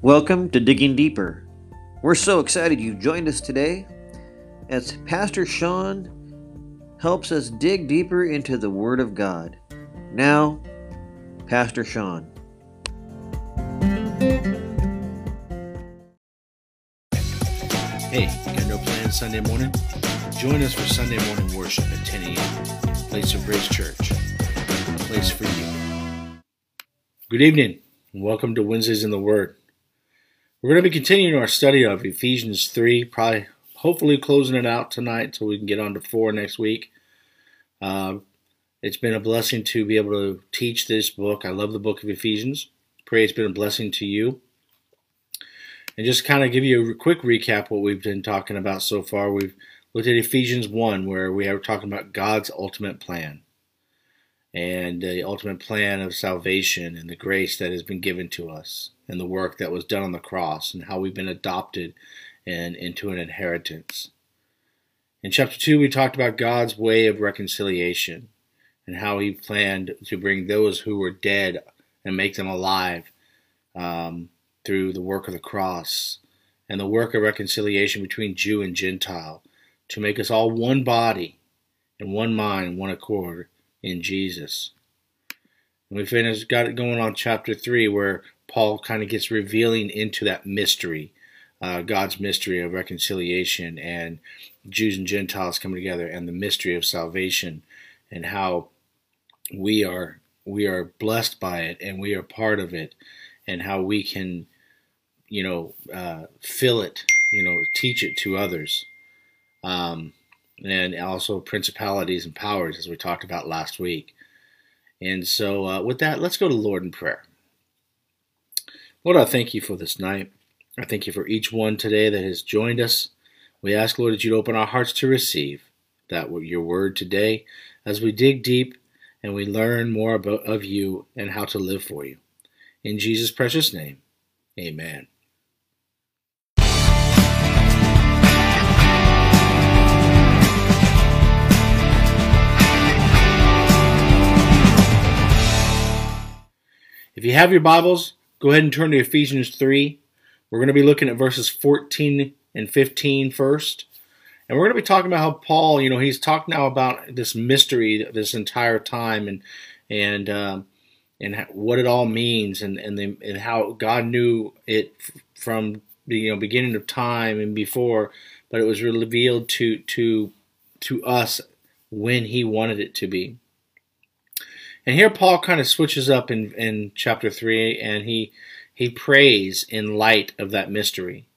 Welcome to Digging Deeper. We're so excited you've joined us today as Pastor Sean helps us dig deeper into the Word of God. Now, Pastor Sean. Hey, got no plans Sunday morning? Join us for Sunday morning worship at 10 a.m. Place of Grace Church, a place for you. Good evening, and welcome to Wednesdays in the Word. We're going to be continuing our study of Ephesians 3, probably hopefully closing it out tonight so we can get on to 4 next week. Uh, it's been a blessing to be able to teach this book. I love the book of Ephesians. Pray it's been a blessing to you. And just kind of give you a quick recap what we've been talking about so far. We've looked at Ephesians 1, where we are talking about God's ultimate plan and the ultimate plan of salvation and the grace that has been given to us and the work that was done on the cross and how we've been adopted and into an inheritance. In chapter 2, we talked about God's way of reconciliation and how he planned to bring those who were dead and make them alive um, through the work of the cross and the work of reconciliation between Jew and Gentile to make us all one body and one mind, one accord in Jesus. We finished, got it going on chapter 3 where Paul kind of gets revealing into that mystery, uh, God's mystery of reconciliation and Jews and Gentiles coming together and the mystery of salvation and how we are we are blessed by it and we are part of it and how we can you know, uh, fill it, you know, teach it to others. Um, and also principalities and powers, as we talked about last week. And so, uh, with that, let's go to Lord in prayer. Lord, I thank you for this night. I thank you for each one today that has joined us. We ask, Lord, that you'd open our hearts to receive that your word today as we dig deep and we learn more about, of you and how to live for you. In Jesus' precious name, amen. If you have your Bibles, go ahead and turn to Ephesians 3. We're going to be looking at verses 14 and 15 first. And we're going to be talking about how Paul, you know, he's talked now about this mystery this entire time and and um, and what it all means and and, the, and how God knew it from the you know beginning of time and before, but it was revealed to to to us when he wanted it to be. And here Paul kind of switches up in, in chapter 3 and he he prays in light of that mystery.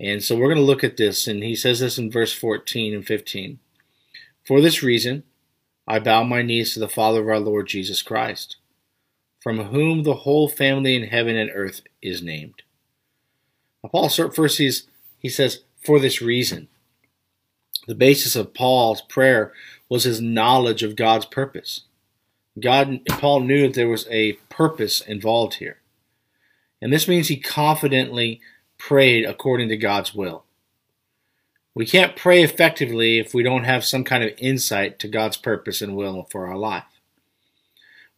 And so we're going to look at this and he says this in verse 14 and 15. For this reason I bow my knees to the Father of our Lord Jesus Christ, from whom the whole family in heaven and earth is named. Now Paul first he's, he says for this reason. The basis of Paul's prayer was his knowledge of God's purpose. God, Paul knew that there was a purpose involved here. And this means he confidently prayed according to God's will. We can't pray effectively if we don't have some kind of insight to God's purpose and will for our life.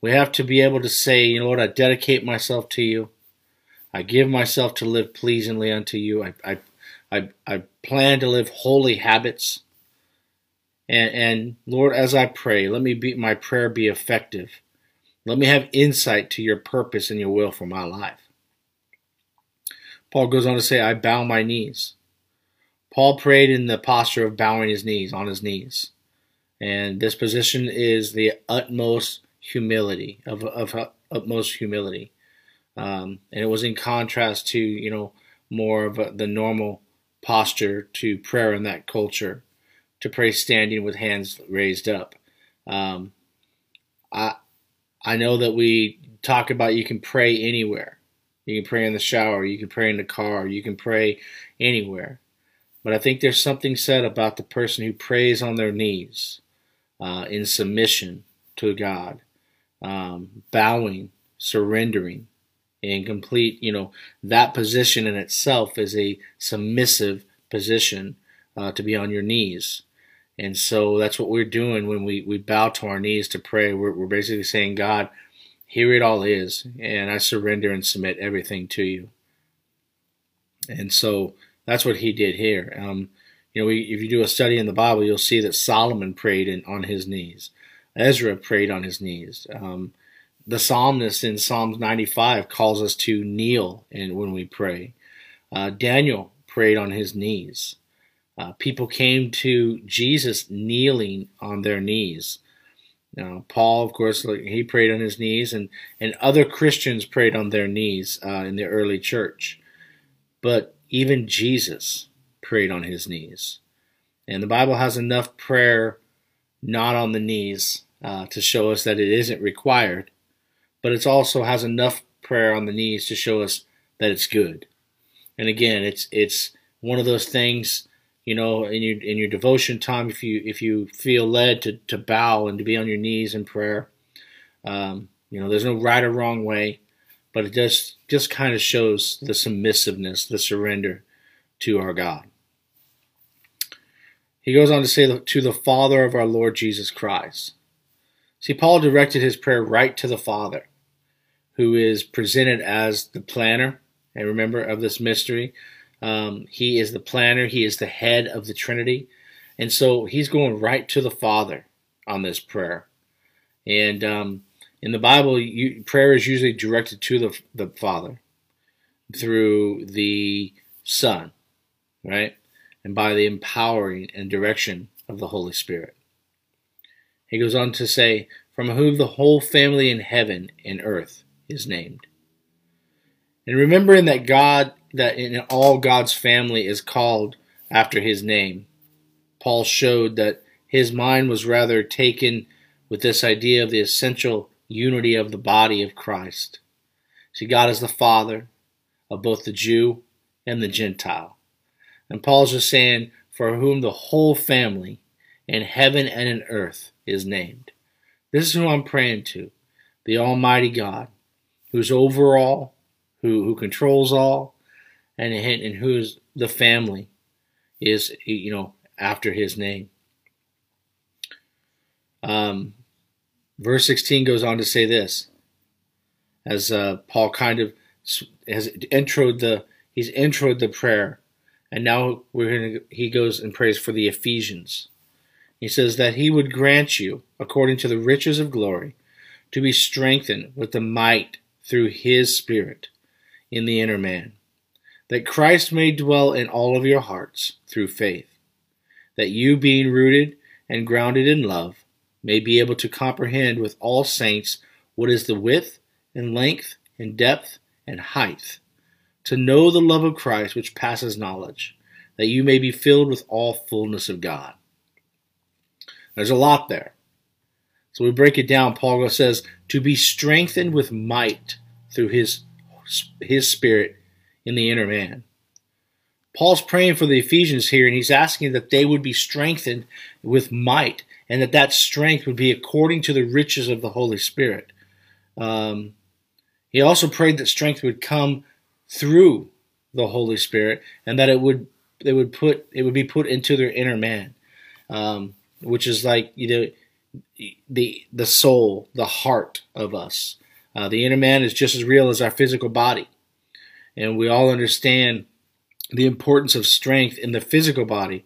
We have to be able to say, you know, Lord, I dedicate myself to you. I give myself to live pleasingly unto you. I, I, I, I plan to live holy habits. And, and Lord, as I pray, let me be my prayer be effective. Let me have insight to your purpose and your will for my life. Paul goes on to say, I bow my knees. Paul prayed in the posture of bowing his knees, on his knees. And this position is the utmost humility, of, of utmost humility. Um, and it was in contrast to, you know, more of a, the normal posture to prayer in that culture to pray standing with hands raised up. Um, I I know that we talk about you can pray anywhere. You can pray in the shower, you can pray in the car, you can pray anywhere. But I think there's something said about the person who prays on their knees uh, in submission to God, um, bowing, surrendering, and complete, you know, that position in itself is a submissive position uh, to be on your knees. And so that's what we're doing when we, we bow to our knees to pray. We're, we're basically saying, God, here it all is, and I surrender and submit everything to you. And so that's what he did here. Um, you know, we, if you do a study in the Bible, you'll see that Solomon prayed in, on his knees. Ezra prayed on his knees. Um, the psalmist in Psalms 95 calls us to kneel in, when we pray. Uh, Daniel prayed on his knees. Uh, people came to Jesus kneeling on their knees. Now, Paul, of course, he prayed on his knees, and, and other Christians prayed on their knees uh, in the early church. But even Jesus prayed on his knees. And the Bible has enough prayer not on the knees uh, to show us that it isn't required, but it also has enough prayer on the knees to show us that it's good. And again, it's it's one of those things, you know, in your in your devotion time, if you if you feel led to to bow and to be on your knees in prayer, um, you know, there's no right or wrong way, but it just just kind of shows the submissiveness, the surrender to our God. He goes on to say to the Father of our Lord Jesus Christ. See, Paul directed his prayer right to the Father, who is presented as the planner, and remember, of this mystery. Um, he is the planner, he is the head of the Trinity. And so he's going right to the Father on this prayer. And um, in the Bible, you, prayer is usually directed to the, the Father through the Son, right? And by the empowering and direction of the Holy Spirit. He goes on to say, From whom the whole family in heaven and earth is named. And remembering that God, that in all God's family is called after his name, Paul showed that his mind was rather taken with this idea of the essential unity of the body of Christ. See, God is the Father of both the Jew and the Gentile. And Paul's just saying, for whom the whole family in heaven and in earth is named. This is who I'm praying to, the Almighty God, who's over all, who, who controls all, and, and who's the family is, you know, after his name. Um, verse 16 goes on to say this, as uh, Paul kind of has introed the he's introed the prayer, and now we're gonna, he goes and prays for the Ephesians. He says that he would grant you, according to the riches of glory, to be strengthened with the might through his Spirit in the inner man, that Christ may dwell in all of your hearts through faith, that you, being rooted and grounded in love, may be able to comprehend with all saints what is the width and length and depth and height, to know the love of Christ which passes knowledge, that you may be filled with all fullness of God. There's a lot there. So we break it down. Paul says, to be strengthened with might through his, his spirit in the inner man. Paul's praying for the Ephesians here, and he's asking that they would be strengthened with might, and that that strength would be according to the riches of the Holy Spirit. Um, he also prayed that strength would come through the Holy Spirit, and that it would it would put it would be put into their inner man. Um, which is like you know the the soul, the heart of us. Uh, the inner man is just as real as our physical body, and we all understand the importance of strength in the physical body.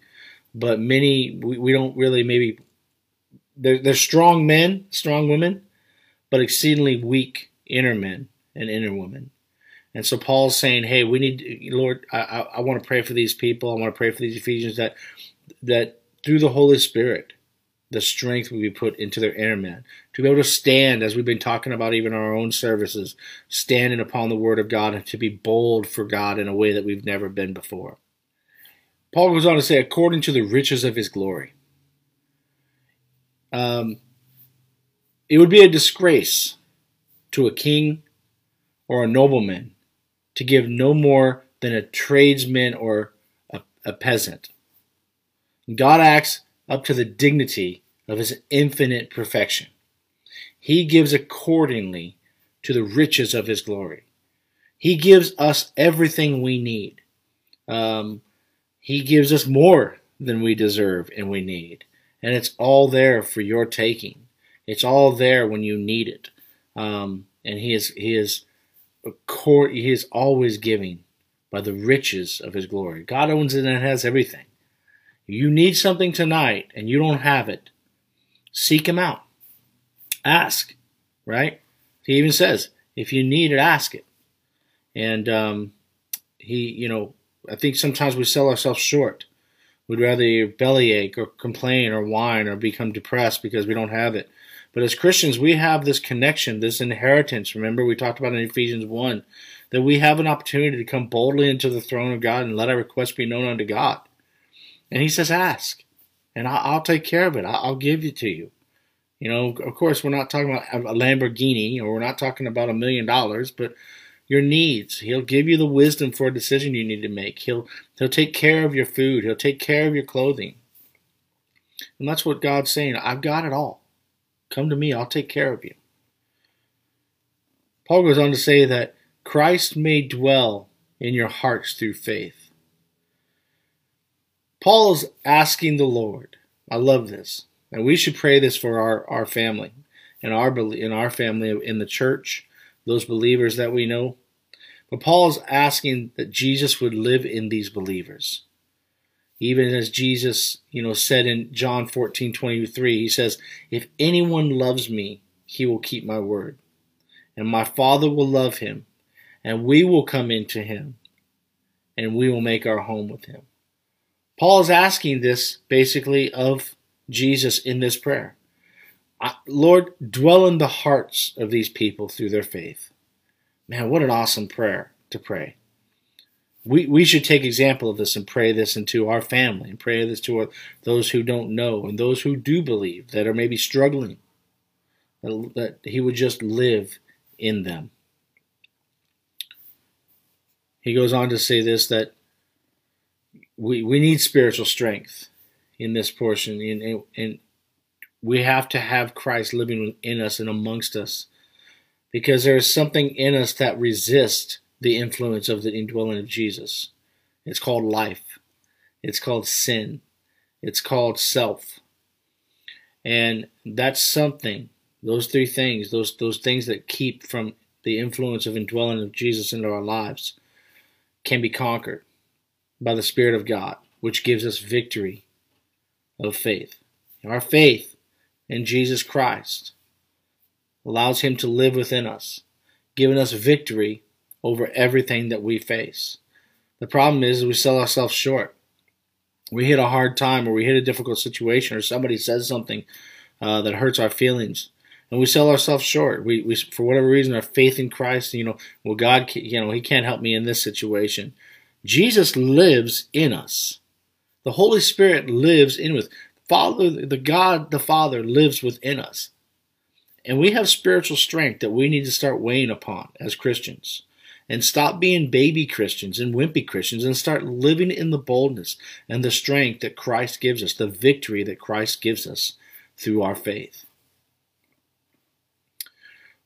But many we, we don't really maybe they're, they're strong men, strong women, but exceedingly weak inner men and inner women. And so Paul's saying, "Hey, we need, Lord, I, I, I want to pray for these people. I want to pray for these Ephesians that that through the Holy Spirit, the strength will be put into their inner man to be able to stand, as we've been talking about even our own services, standing upon the Word of God and to be bold for God in a way that we've never been before. Paul goes on to say, according to the riches of his glory. Um, it would be a disgrace to a king or a nobleman to give no more than a tradesman or a, a peasant. God acts up to the dignity of his infinite perfection. He gives accordingly to the riches of his glory. He gives us everything we need. Um, he gives us more than we deserve and we need. And it's all there for your taking. It's all there when you need it. Um, and he is he is he is always giving by the riches of his glory. God owns it and has everything. You need something tonight and you don't have it. Seek him out. Ask, right? He even says, if you need it, ask it. And um, he, you know, I think sometimes we sell ourselves short. We'd rather bellyache or complain or whine or become depressed because we don't have it. But as Christians, we have this connection, this inheritance. Remember, we talked about in Ephesians 1 that we have an opportunity to come boldly into the throne of God and let our requests be known unto God. And He says, Ask, and I'll take care of it. I'll give it to you. You know, of course, we're not talking about a Lamborghini or we're not talking about a million dollars, but your needs. He'll give you the wisdom for a decision you need to make. He'll he'll take care of your food. He'll take care of your clothing. And that's what God's saying. I've got it all. Come to me, I'll take care of you. Paul goes on to say that Christ may dwell in your hearts through faith. Paul is asking the Lord. I love this. And we should pray this for our, our family and our in our family in the church those believers that we know. But Paul is asking that Jesus would live in these believers. Even as Jesus, you know, said in John 14, 23, he says, If anyone loves me, he will keep my word. And my Father will love him, and we will come into him, and we will make our home with him. Paul is asking this basically of Jesus in this prayer. Lord, dwell in the hearts of these people through their faith. Man, what an awesome prayer to pray. We, we should take example of this and pray this into our family and pray this to our, those who don't know and those who do believe that are maybe struggling, that, that He would just live in them. He goes on to say this that we, we need spiritual strength in this portion. and in, we have to have Christ living in us and amongst us because there is something in us that resists the influence of the indwelling of Jesus. It's called life. It's called sin. It's called self. And that's something, those three things, those those things that keep from the influence of indwelling of Jesus into our lives can be conquered by the Spirit of God, which gives us victory of faith. Our faith in Jesus Christ allows Him to live within us, giving us victory over everything that we face. The problem is we sell ourselves short. We hit a hard time or we hit a difficult situation or somebody says something uh, that hurts our feelings and we sell ourselves short. We, we, for whatever reason, our faith in Christ, you know, well, God, you know, He can't help me in this situation. Jesus lives in us. The Holy Spirit lives in us. Father, the God, the Father lives within us. And we have spiritual strength that we need to start weighing upon as Christians. And stop being baby Christians and wimpy Christians and start living in the boldness and the strength that Christ gives us, the victory that Christ gives us through our faith.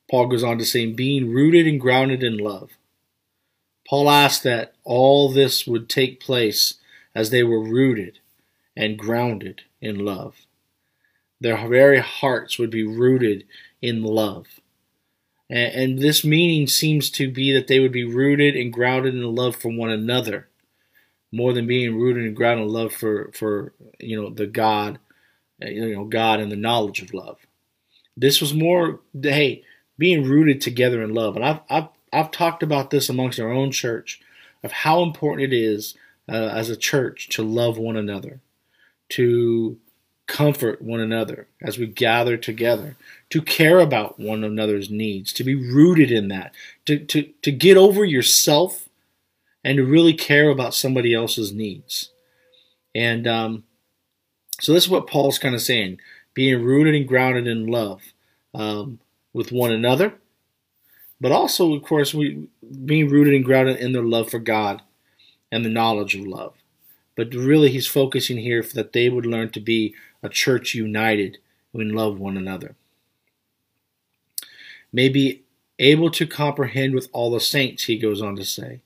Paul goes on to say, being rooted and grounded in love. Paul asked that all this would take place as they were rooted and grounded in love. Their very hearts would be rooted in love. And, and this meaning seems to be that they would be rooted and grounded in love for one another, more than being rooted and grounded in love for, for you know the God, you know God and the knowledge of love. This was more, hey, being rooted together in love. And I've, I've, I've talked about this amongst our own church of how important it is uh, as a church to love one another to comfort one another as we gather together, to care about one another's needs, to be rooted in that, to, to, to get over yourself and to really care about somebody else's needs. And um, so this is what Paul's kind of saying being rooted and grounded in love um, with one another, but also, of course, we being rooted and grounded in their love for God and the knowledge of love. But really, he's focusing here that they would learn to be a church united and love one another. May be able to comprehend with all the saints, he goes on to say.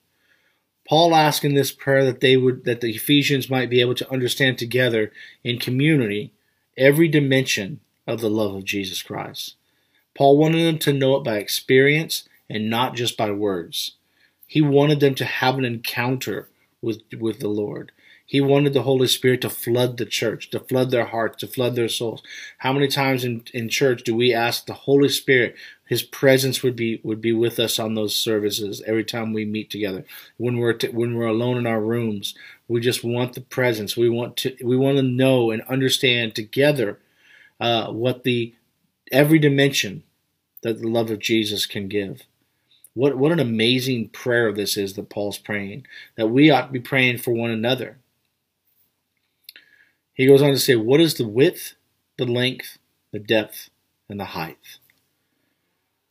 Paul asks in this prayer that they would that the Ephesians might be able to understand together in community every dimension of the love of Jesus Christ. Paul wanted them to know it by experience and not just by words. He wanted them to have an encounter with, with the Lord. He wanted the Holy Spirit to flood the church, to flood their hearts, to flood their souls. How many times in, in church do we ask the Holy Spirit, His presence would be would be with us on those services every time we meet together? When we're to, when we're alone in our rooms, we just want the presence. We want to we want to know and understand together uh, what the every dimension that the love of Jesus can give. What what an amazing prayer this is that Paul's praying. That we ought to be praying for one another. He goes on to say, What is the width, the length, the depth, and the height?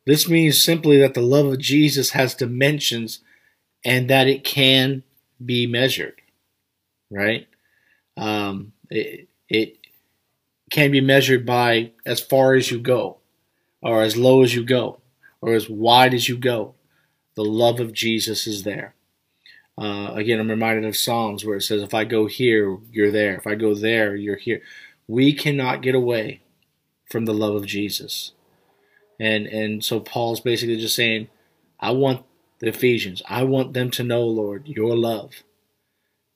This means simply that the love of Jesus has dimensions and that it can be measured, right? Um, it, it can be measured by as far as you go, or as low as you go, or as wide as you go. The love of Jesus is there. Uh, again, I'm reminded of Psalms where it says, If I go here, you're there. If I go there, you're here. We cannot get away from the love of Jesus. And, and so Paul's basically just saying, I want the Ephesians, I want them to know, Lord, your love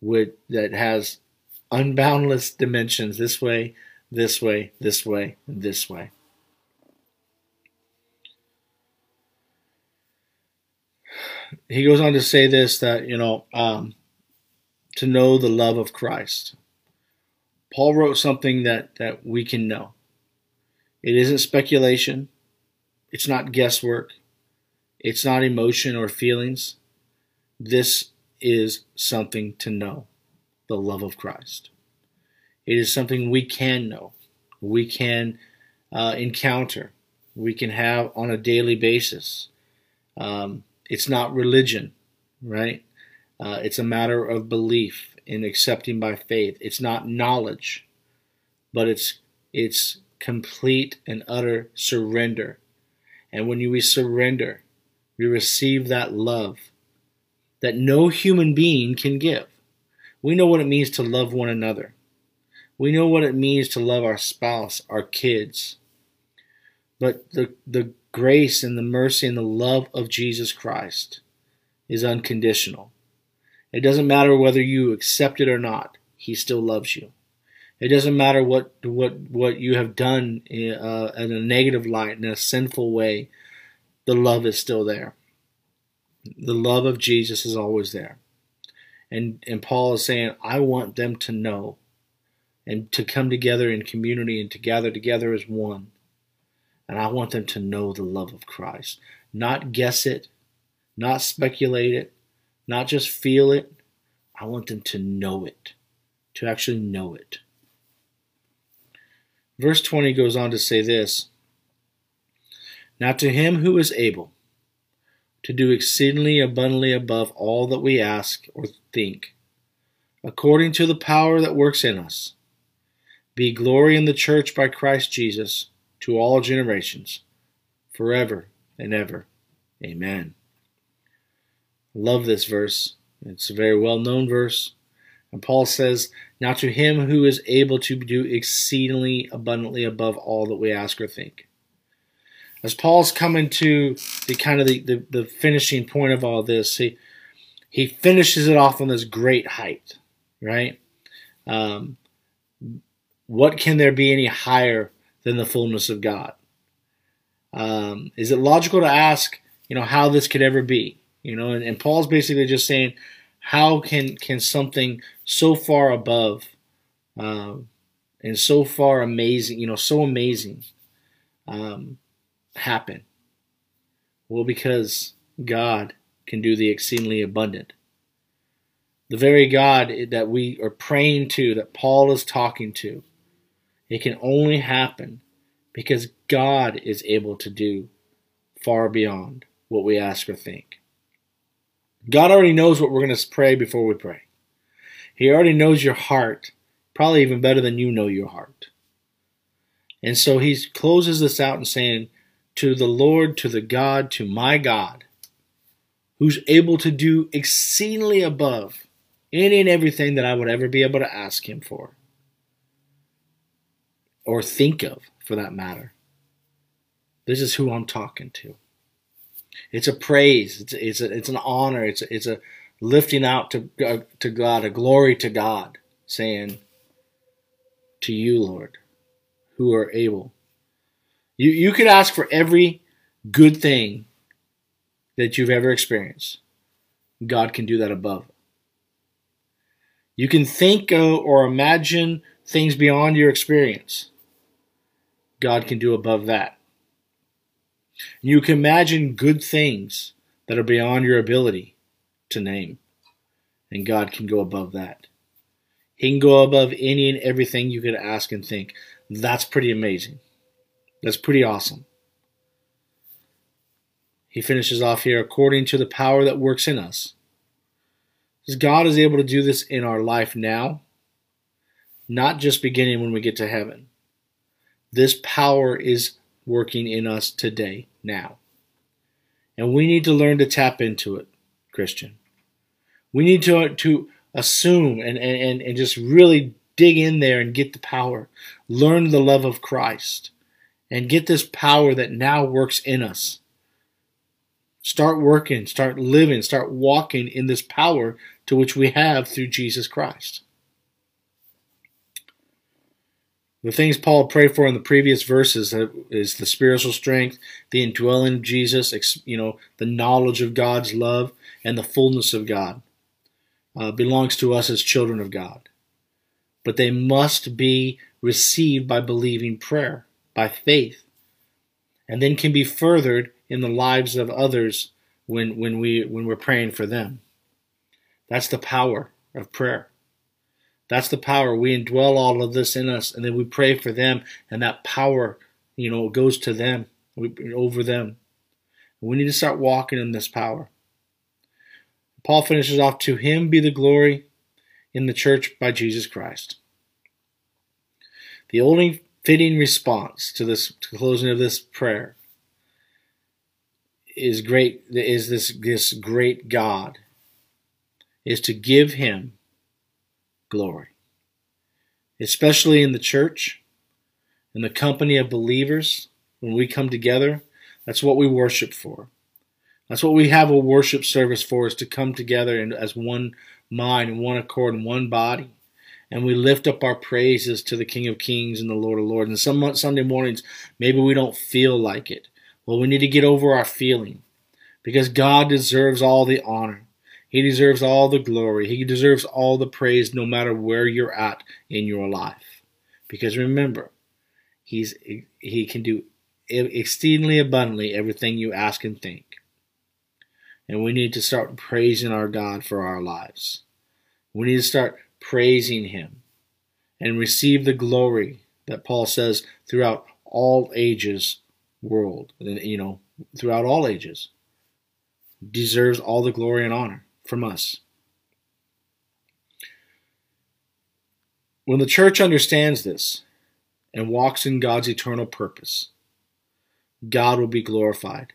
with, that has unboundless dimensions this way, this way, this way, this way. He goes on to say this that you know um, to know the love of Christ. Paul wrote something that that we can know. It isn't speculation. It's not guesswork. It's not emotion or feelings. This is something to know the love of Christ. It is something we can know, we can uh, encounter, we can have on a daily basis. Um, it's not religion, right? Uh, it's a matter of belief in accepting by faith. It's not knowledge, but it's it's complete and utter surrender. And when we surrender, we receive that love that no human being can give. We know what it means to love one another. We know what it means to love our spouse, our kids. But the, the grace and the mercy and the love of Jesus Christ is unconditional. It doesn't matter whether you accept it or not, He still loves you. It doesn't matter what what what you have done uh, in a negative light, in a sinful way. The love is still there. The love of Jesus is always there. And and Paul is saying, I want them to know and to come together in community and to gather together as one and I want them to know the love of Christ. Not guess it, not speculate it, not just feel it. I want them to know it, to actually know it. Verse 20 goes on to say this Now to him who is able to do exceedingly abundantly above all that we ask or think, according to the power that works in us, be glory in the church by Christ Jesus to all generations, forever and ever. Amen. Love this verse. It's a very well known verse. And Paul says, Now to him who is able to do exceedingly abundantly above all that we ask or think. As Paul's coming to the kind of the, the, the finishing point of all this, he he finishes it off on this great height, right? Um, what can there be any higher than the fullness of God. Um, is it logical to ask, you know, how this could ever be? You know, and, and Paul's basically just saying, how can can something so far above um, and so far amazing, you know, so amazing um, happen? Well, because God can do the exceedingly abundant. The very God that we are praying to, that Paul is talking to, it can only happen because God is able to do far beyond what we ask or think. God already knows what we're going to pray before we pray. He already knows your heart, probably even better than you know your heart. And so he closes this out and saying, To the Lord, to the God, to my God, who's able to do exceedingly above any and everything that I would ever be able to ask him for or think of for that matter. This is who I'm talking to. It's a praise. It's it's a, it's an honor. It's a, it's a lifting out to uh, to God, a glory to God, saying, "To you, Lord, who are able." You you could ask for every good thing that you've ever experienced. God can do that above. You can think of or imagine things beyond your experience. God can do above that. You can imagine good things that are beyond your ability to name. And God can go above that. He can go above any and everything you could ask and think. That's pretty amazing. That's pretty awesome. He finishes off here according to the power that works in us. God is able to do this in our life now, not just beginning when we get to heaven. This power is working in us today, now. And we need to learn to tap into it, Christian. We need to, to assume and, and, and just really dig in there and get the power. Learn the love of Christ and get this power that now works in us. Start working, start living, start walking in this power to which we have through Jesus Christ. The things Paul prayed for in the previous verses is the spiritual strength, the indwelling of Jesus, you know, the knowledge of God's love, and the fullness of God uh, belongs to us as children of God. But they must be received by believing prayer, by faith, and then can be furthered in the lives of others when, when, we, when we're praying for them. That's the power of prayer. That's the power. We indwell all of this in us, and then we pray for them, and that power, you know, goes to them, over them. We need to start walking in this power. Paul finishes off, To him be the glory in the church by Jesus Christ. The only fitting response to this to the closing of this prayer is great is this this great God is to give him glory. Especially in the church, in the company of believers, when we come together, that's what we worship for. That's what we have a worship service for, is to come together and as one mind, and one accord, and one body. And we lift up our praises to the King of Kings and the Lord of Lords. And some Sunday mornings, maybe we don't feel like it. Well, we need to get over our feeling because God deserves all the honor. He deserves all the glory. He deserves all the praise no matter where you're at in your life. Because remember, he's he can do exceedingly abundantly everything you ask and think. And we need to start praising our God for our lives. We need to start praising him and receive the glory that Paul says throughout all ages world, you know, throughout all ages deserves all the glory and honor from us. When the church understands this and walks in God's eternal purpose, God will be glorified,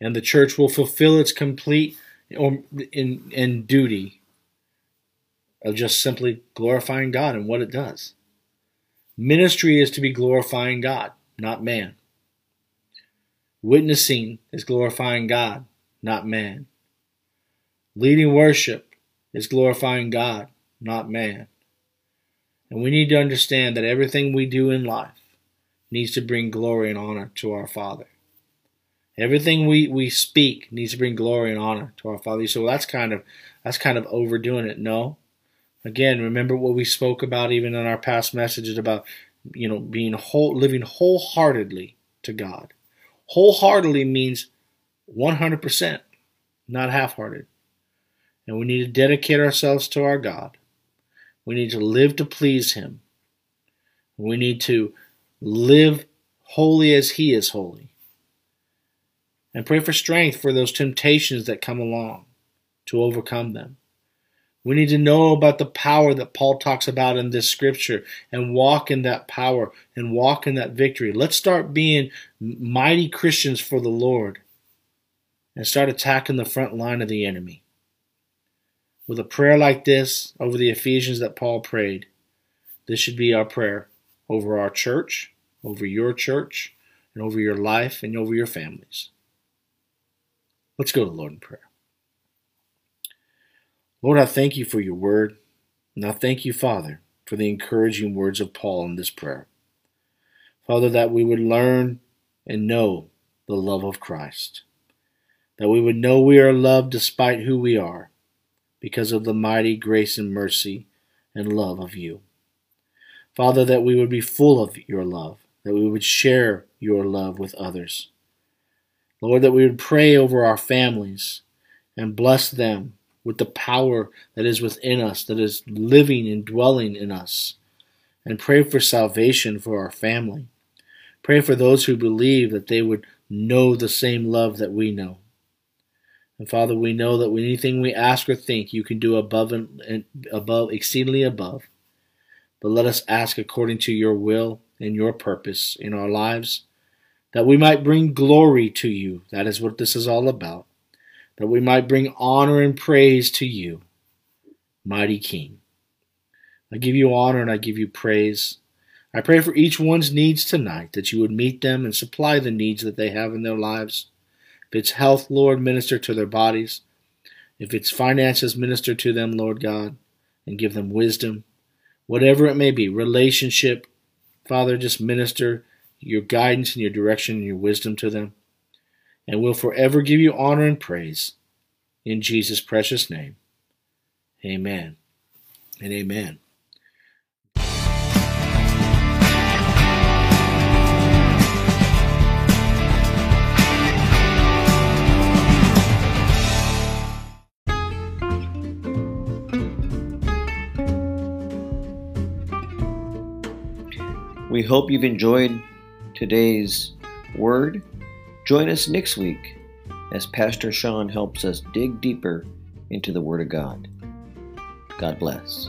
and the church will fulfill its complete um, in, in duty of just simply glorifying God and what it does. Ministry is to be glorifying God, not man. Witnessing is glorifying God, not man. Leading worship is glorifying God, not man. And we need to understand that everything we do in life needs to bring glory and honor to our Father. Everything we, we speak needs to bring glory and honor to our Father. So that's kind of that's kind of overdoing it. No. Again, remember what we spoke about even in our past messages about you know being whole living wholeheartedly to God. Wholeheartedly means 100%, not half-hearted. And we need to dedicate ourselves to our God. We need to live to please Him. We need to live holy as He is holy. And pray for strength for those temptations that come along to overcome them. We need to know about the power that Paul talks about in this scripture and walk in that power and walk in that victory. Let's start being mighty Christians for the Lord and start attacking the front line of the enemy. With a prayer like this over the Ephesians that Paul prayed, this should be our prayer over our church, over your church, and over your life and over your families. Let's go to the Lord in prayer. Lord, I thank you for your word, and I thank you, Father, for the encouraging words of Paul in this prayer. Father, that we would learn and know the love of Christ, that we would know we are loved despite who we are, because of the mighty grace and mercy and love of you. Father, that we would be full of your love, that we would share your love with others. Lord, that we would pray over our families and bless them with the power that is within us, that is living and dwelling in us, and pray for salvation for our family. Pray for those who believe that they would know the same love that we know. And Father, we know that anything we ask or think, you can do above and above, exceedingly above. But let us ask according to your will and your purpose in our lives, that we might bring glory to you. That is what this is all about. That we might bring honor and praise to you, mighty King. I give you honor and I give you praise. I pray for each one's needs tonight, that you would meet them and supply the needs that they have in their lives. If it's health, Lord, minister to their bodies. If it's finances, minister to them, Lord God, and give them wisdom. Whatever it may be, relationship, Father, just minister your guidance and your direction and your wisdom to them. And we'll forever give you honor and praise. In Jesus' precious name. Amen and amen. We hope you've enjoyed today's word. Join us next week as Pastor Sean helps us dig deeper into the Word of God. God bless.